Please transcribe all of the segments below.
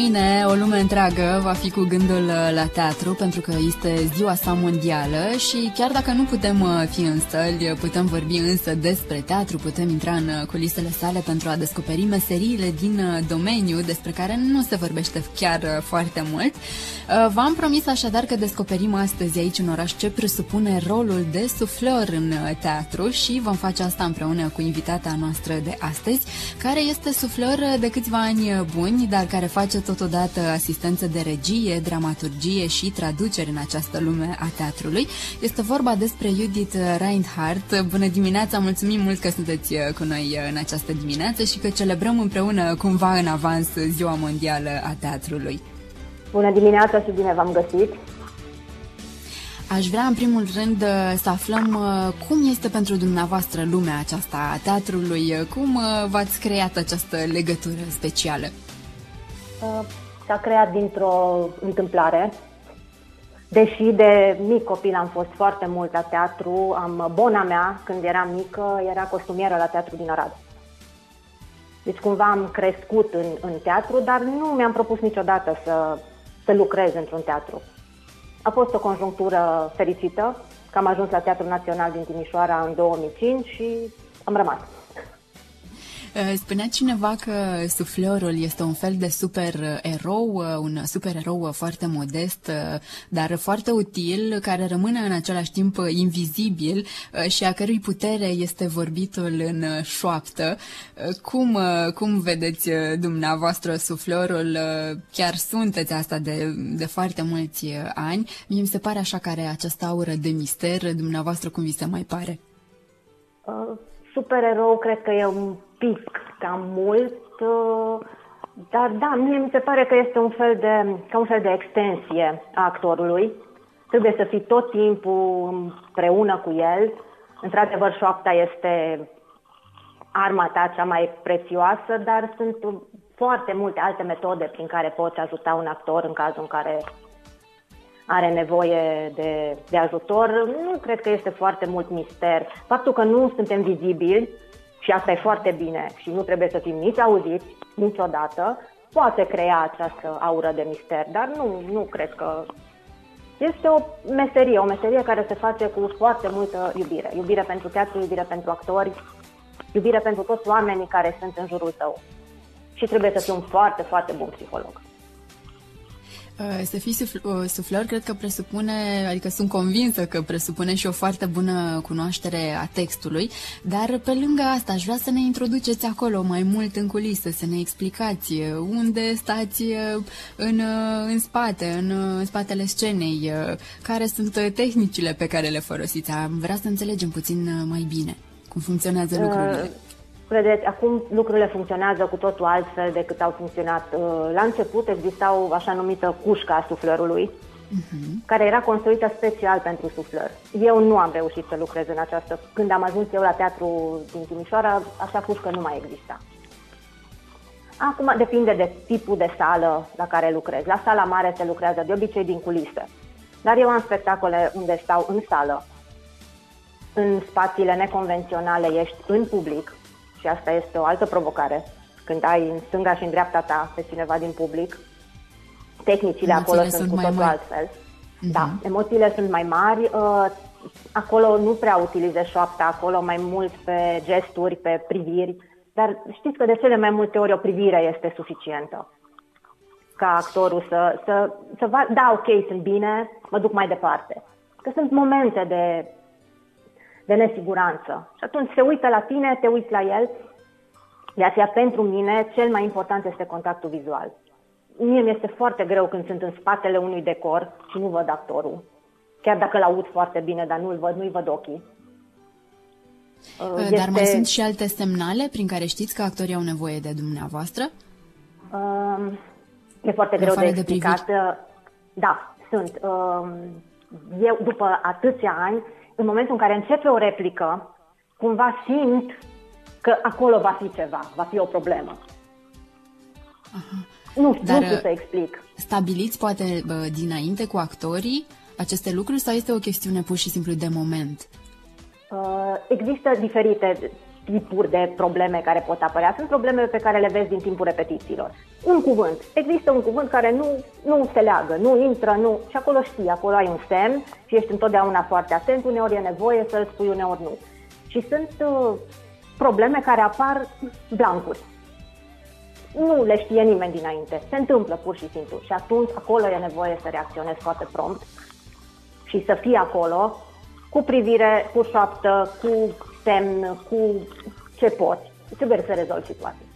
Mâine o lume întreagă va fi cu gândul uh, la teatru pentru că este ziua sa mondială și chiar dacă nu putem uh, fi în stăli, putem vorbi însă despre teatru, putem intra în uh, culisele sale pentru a descoperi meseriile din domeniu despre care nu se vorbește chiar foarte mult. V-am promis așadar că descoperim astăzi aici în oraș ce presupune rolul de suflor în teatru și vom face asta împreună cu invitata noastră de astăzi, care este suflor de câțiva ani buni, dar care face face totodată asistență de regie, dramaturgie și traducere în această lume a teatrului. Este vorba despre Judith Reinhardt. Bună dimineața, mulțumim mult că sunteți uh, cu noi uh, în această dimineață și că celebrăm împreună cumva în avans Ziua Mondială a Teatrului. Bună dimineața și bine v-am găsit! Aș vrea în primul rând uh, să aflăm cum este pentru dumneavoastră lumea aceasta a teatrului, cum v-ați creat această legătură specială. Uh, s-a creat dintr-o întâmplare. Deși de mic copil am fost foarte mult la teatru, am bona mea, când eram mică, era costumieră la teatru din Arad. Deci cumva am crescut în, în teatru, dar nu mi-am propus niciodată să, să lucrez într-un teatru. A fost o conjunctură fericită, că am ajuns la Teatrul Național din Timișoara în 2005 și am rămas. Eh, spunea cineva că suflorul este un fel de super-erou, eh, un super-erou foarte modest, eh, dar foarte util, care rămâne în același timp invizibil și a cărui putere este vorbitul în șoaptă. Cum, cum vedeți dumneavoastră suflorul? Chiar sunteți asta de, de foarte mulți ani. Mie mi se pare așa care această aură de mister, dumneavoastră cum vi se mai pare? Uh, supererou cred că e un pic cam mult, uh, dar da, mie mi se pare că este un fel de, ca un fel de extensie a actorului. Trebuie să fii tot timpul împreună cu el. Într-adevăr, șoapta este arma ta cea mai prețioasă, dar sunt foarte multe alte metode prin care poți ajuta un actor în cazul în care are nevoie de, de ajutor. Nu cred că este foarte mult mister. Faptul că nu suntem vizibili, și asta e foarte bine și nu trebuie să fim nici auziți niciodată, poate crea această aură de mister, dar nu, nu cred că este o meserie, o meserie care se face cu foarte multă iubire. Iubire pentru teatru, iubire pentru actori, iubire pentru toți oamenii care sunt în jurul tău. Și trebuie să fii un foarte, foarte bun psiholog. Uh, să fii uh, suflor cred că presupune, adică sunt convinsă că presupune și o foarte bună cunoaștere a textului, dar pe lângă asta aș vrea să ne introduceți acolo mai mult în culisă, să ne explicați unde stați uh, în, în spate, în, în spatele scenei, care sunt tehnicile pe care le folosiți. Am vrea să înțelegem puțin mai bine cum funcționează lucrurile. Uh Vedeți, acum lucrurile funcționează cu totul altfel decât au funcționat. Uh, la început exista o așa numită cușca a suflărului, uh-huh. care era construită special pentru suflări. Eu nu am reușit să lucrez în această... Când am ajuns eu la teatru din Timișoara, așa cușcă nu mai exista. Acum depinde de tipul de sală la care lucrez. La sala mare se lucrează de obicei din culise. Dar eu am spectacole unde stau în sală, în spațiile neconvenționale, ești în public, și asta este o altă provocare. Când ai în stânga și în dreapta ta pe cineva din public, tehnicile acolo sunt, sunt cu totul altfel. Uh-huh. Da, emoțiile sunt mai mari. Uh, acolo nu prea utilizezi șoapta, acolo mai mult pe gesturi, pe priviri. Dar știți că de cele mai multe ori o privire este suficientă ca actorul să, să, să va, da, ok, sunt bine, mă duc mai departe. Că sunt momente de de nesiguranță. Și atunci se uită la tine, te uiți la el. De aceea, pentru mine, cel mai important este contactul vizual. Mie mi este foarte greu când sunt în spatele unui decor și nu văd actorul. Chiar dacă îl aud foarte bine, dar nu-l văd, nu-i văd ochii. Este... Dar mai sunt și alte semnale prin care știți că actorii au nevoie de dumneavoastră? Um, e foarte greu de explicat. De da, sunt. Um, eu, după atâția ani, în momentul în care începe o replică, cumva simt că acolo va fi ceva, va fi o problemă. Aha. Nu, Dar, nu știu să explic. Stabiliți poate dinainte cu actorii aceste lucruri sau este o chestiune pur și simplu de moment? Uh, există diferite tipuri de probleme care pot apărea. Sunt probleme pe care le vezi din timpul repetițiilor. Un cuvânt. Există un cuvânt care nu, nu se leagă, nu intră, nu. Și acolo știi, acolo ai un semn și ești întotdeauna foarte atent. Uneori e nevoie să-l spui, uneori nu. Și sunt uh, probleme care apar blancuri. Nu le știe nimeni dinainte. Se întâmplă pur și simplu. Și atunci acolo e nevoie să reacționezi foarte prompt și să fii acolo cu privire, cu șoaptă, cu semn, cu ce poți. Trebuie să rezolvi situația.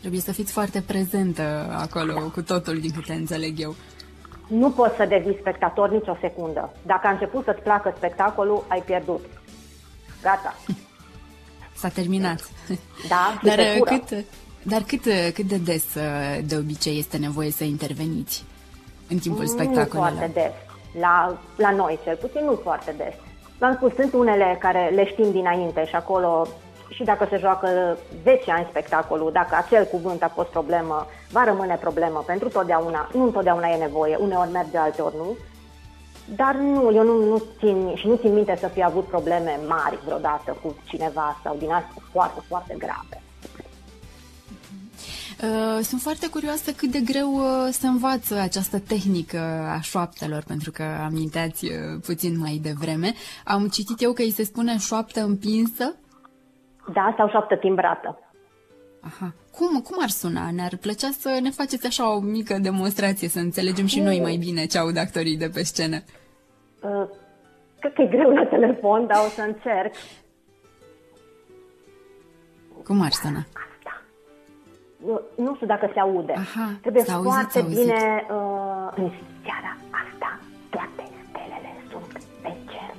Trebuie să fiți foarte prezentă acolo cu totul, din câte înțeleg eu. Nu poți să devii spectator nicio secundă. Dacă a început să-ți placă spectacolul, ai pierdut. Gata. S-a terminat. Da, dar cât, dar cât, cât de des de obicei este nevoie să interveniți în timpul spectacolului? Nu foarte des. La, la noi, cel puțin, nu foarte des. V-am spus, sunt unele care le știm dinainte și acolo și dacă se joacă 10 ani spectacolul, dacă acel cuvânt a fost problemă, va rămâne problemă pentru totdeauna. Nu întotdeauna e nevoie, uneori merge, alteori nu. Dar nu, eu nu, nu țin și nu țin minte să fi avut probleme mari vreodată cu cineva sau din astea foarte, foarte grave. Uh, sunt foarte curioasă cât de greu uh, se învață această tehnică a șoaptelor, pentru că aminteați uh, puțin mai devreme. Am citit eu că îi se spune șoaptă împinsă? Da, sau șoaptă timbrată. Aha. Cum, cum ar suna? Ne-ar plăcea să ne faceți așa o mică demonstrație, să înțelegem și noi mai bine ce aud actorii de pe scenă. Uh, cred că e greu la telefon, dar o să încerc. Cum ar suna? Nu știu dacă se aude. Aha, Trebuie s-a foarte auzit, bine uh, în seara asta toate stelele sunt pe cer.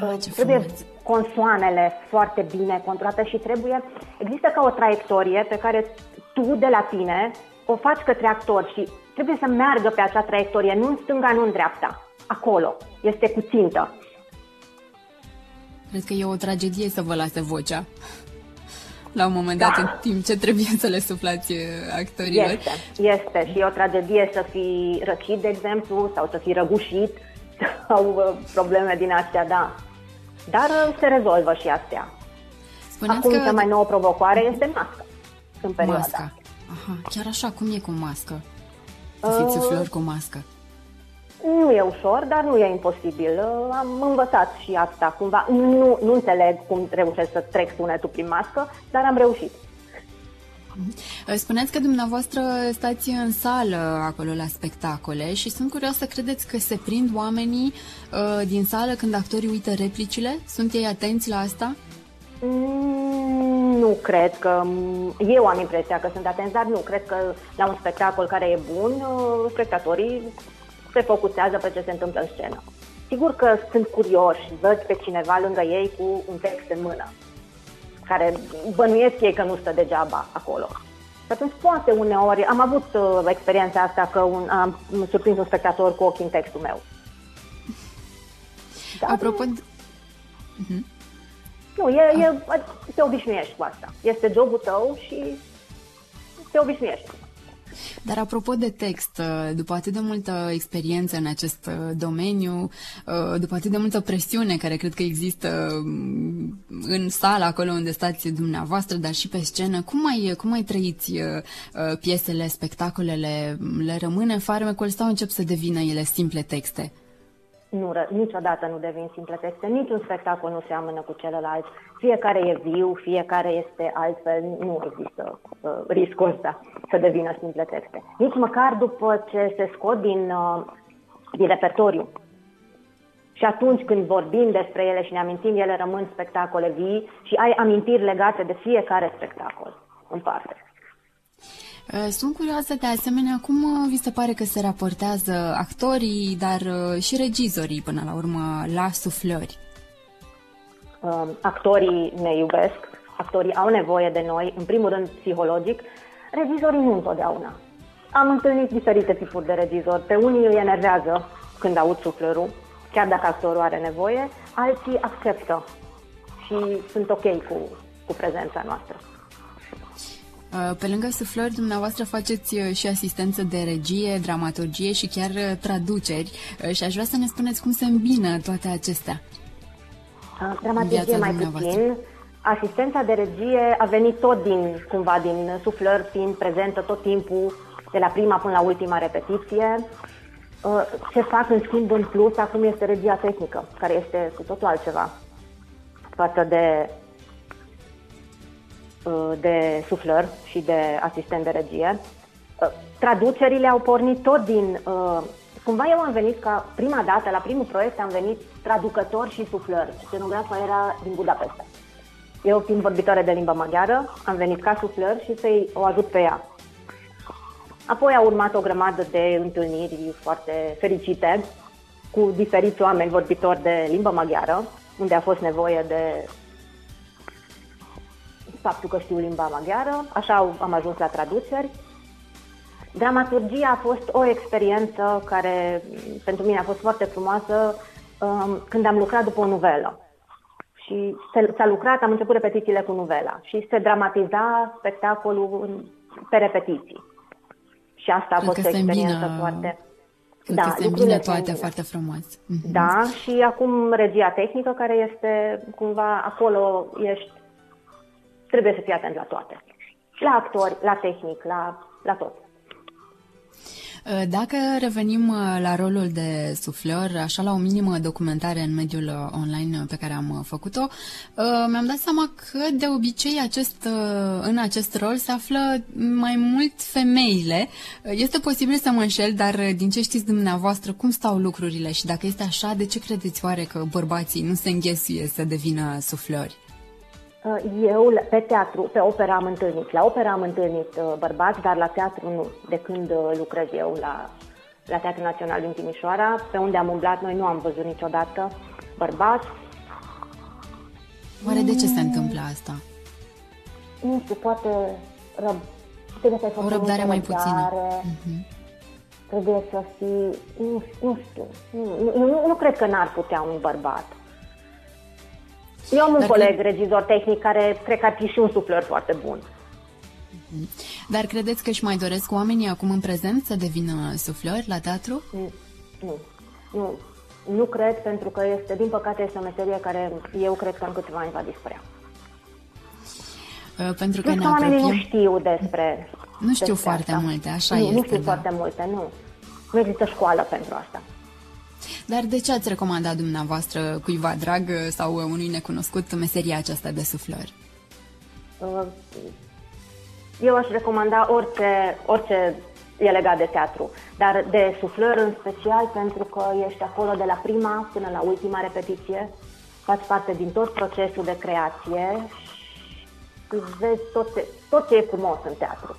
Ah, ce trebuie frumos. consoanele foarte bine controlate și trebuie există ca o traiectorie pe care tu de la tine o faci către actor și trebuie să meargă pe acea traiectorie, nu în stânga, nu în dreapta. Acolo. Este cu țintă. Cred că e o tragedie să vă lase vocea la un moment dat, da. în timp ce trebuie să le suflați uh, actorilor. Este, este și e o tragedie să fii răcit, de exemplu, sau să fii răgușit, sau uh, probleme din astea, da. Dar uh, se rezolvă și astea. Spuneați Acum, că... cea mai nouă provocare este masca, în perioada Masca. Aha, chiar așa, cum e cu mască? Să fiți uh... cu mască. Nu e ușor, dar nu e imposibil. Am învățat și asta cumva. Nu, nu înțeleg cum reușesc să trec sunetul prin mască, dar am reușit. Mhm. Spuneți că dumneavoastră stați în sală acolo la spectacole și sunt curioasă, credeți că se prind oamenii uh, din sală când actorii uită replicile? Sunt ei atenți la asta? Mm, nu cred că... Eu am impresia că sunt atenți, dar nu. Cred că la un spectacol care e bun, uh, spectatorii se focusează pe ce se întâmplă în scenă. Sigur că sunt curioși, văd pe cineva lângă ei cu un text în mână, care bănuiesc ei că nu stă degeaba acolo. Și atunci poate uneori, am avut uh, experiența asta că un, am surprins un spectator cu ochii în textul meu. Dar, Apropo de... Uh-huh. Nu, e, e, te obișnuiești cu asta. Este jobul tău și te obișnuiești. Dar apropo de text, uh, după atât de multă experiență în acest uh, domeniu, uh, după atât de multă presiune care cred că există um, în sala acolo unde stați dumneavoastră, dar și pe scenă, cum mai, cum mai trăiți piesele, spectacolele? Le rămâne farmecul sau încep să devină ele simple texte? Nu, niciodată nu devin simple texte, niciun spectacol nu seamănă cu celălalt. Fiecare e viu, fiecare este altfel, nu există uh, riscul ăsta să devină simple texte. Nici măcar după ce se scot din, uh, din repertoriu. Și atunci când vorbim despre ele și ne amintim, ele rămân spectacole vii și ai amintiri legate de fiecare spectacol în parte. Uh, sunt curioasă de asemenea cum uh, vi se pare că se raportează actorii, dar uh, și regizorii până la urmă la suflări. Um, actorii ne iubesc, actorii au nevoie de noi, în primul rând psihologic, regizorii nu întotdeauna. Am întâlnit diferite tipuri de regizori. Pe unii îi enervează când aud suflărul, chiar dacă actorul are nevoie, alții acceptă și sunt ok cu, cu cu prezența noastră. Uh, pe lângă suflări, dumneavoastră faceți uh, și asistență de regie, dramaturgie și chiar uh, traduceri și aș vrea să ne spuneți cum se îmbină toate acestea. Dramaturgie mai puțin. Asistența de regie a venit tot din, cumva, din suflări, fiind prezentă tot timpul, de la prima până la ultima repetiție. Ce fac în schimb în plus acum este regia tehnică, care este cu totul altceva față de Uh, de suflăr și de asistent de regie. Uh, traducerile au pornit tot din... Uh, cumva eu am venit ca prima dată, la primul proiect, am venit traducător și suflăr. Scenografa era din Budapesta. Eu, fiind vorbitoare de limba maghiară, am venit ca suflăr și să-i o ajut pe ea. Apoi a urmat o grămadă de întâlniri foarte fericite cu diferiți oameni vorbitori de limba maghiară, unde a fost nevoie de faptul că știu limba maghiară, așa am ajuns la traduceri. Dramaturgia a fost o experiență care pentru mine a fost foarte frumoasă um, când am lucrat după o novelă. Și s-a lucrat, am început repetițiile cu novela și se dramatiza spectacolul pe repetiții. Și asta a fost o experiență îmbină... foarte... Cred da, că se îmbină toate foarte frumos. Mhm. Da, și acum regia tehnică care este cumva acolo, ești trebuie să fii atent la toate. La actori, la tehnic, la, la tot. Uh, dacă revenim uh, la rolul de suflor, așa la o minimă documentare în mediul uh, online pe care am făcut-o, mi-am dat seama că de obicei acest, în acest rol se află mai mult femeile. Este posibil să mă înșel, dar din ce știți dumneavoastră, cum stau lucrurile și dacă este așa, de ce credeți oare că bărbații nu se înghesuie să devină suflori? Uh, eu pe teatru, pe opera am întâlnit. La opera am întâlnit uh, bărbați, dar la teatru nu. De când uh, lucrez eu la, la Teatrul Național din Timișoara, pe unde am umblat, noi nu am văzut niciodată bărbați. Oare de ce se întâmplă asta? Nu știu, poate răb... trebuie să o răbdare mai puțină. Uh-huh. Trebuie să fii... Nu, nu știu. Nu, nu, nu cred că n-ar putea un bărbat. Eu am un Dar coleg cred... regizor tehnic care cred că ar fi și un suflăr foarte bun. Mhm. Dar credeți că își mai doresc oamenii acum în prezent să devină suflări la teatru? Nu, nu, nu, nu cred pentru că este, din păcate, este o meserie care eu cred că în câteva ani va dispărea. Uh, pentru că nu ne apropiem... nu știu despre Nu știu despre foarte asta. multe, așa nu, este. Nu știu da. foarte multe, nu. Nu există școală pentru asta. Dar de ce ați recomandat dumneavoastră cuiva drag sau unui necunoscut meseria aceasta de suflăr? Uh, eu aș recomanda orice, orice e legat de teatru, dar de suflăr în special pentru că ești acolo de la prima până la ultima repetiție, faci parte din tot procesul de creație și vezi tot ce, tot ce e frumos în teatru.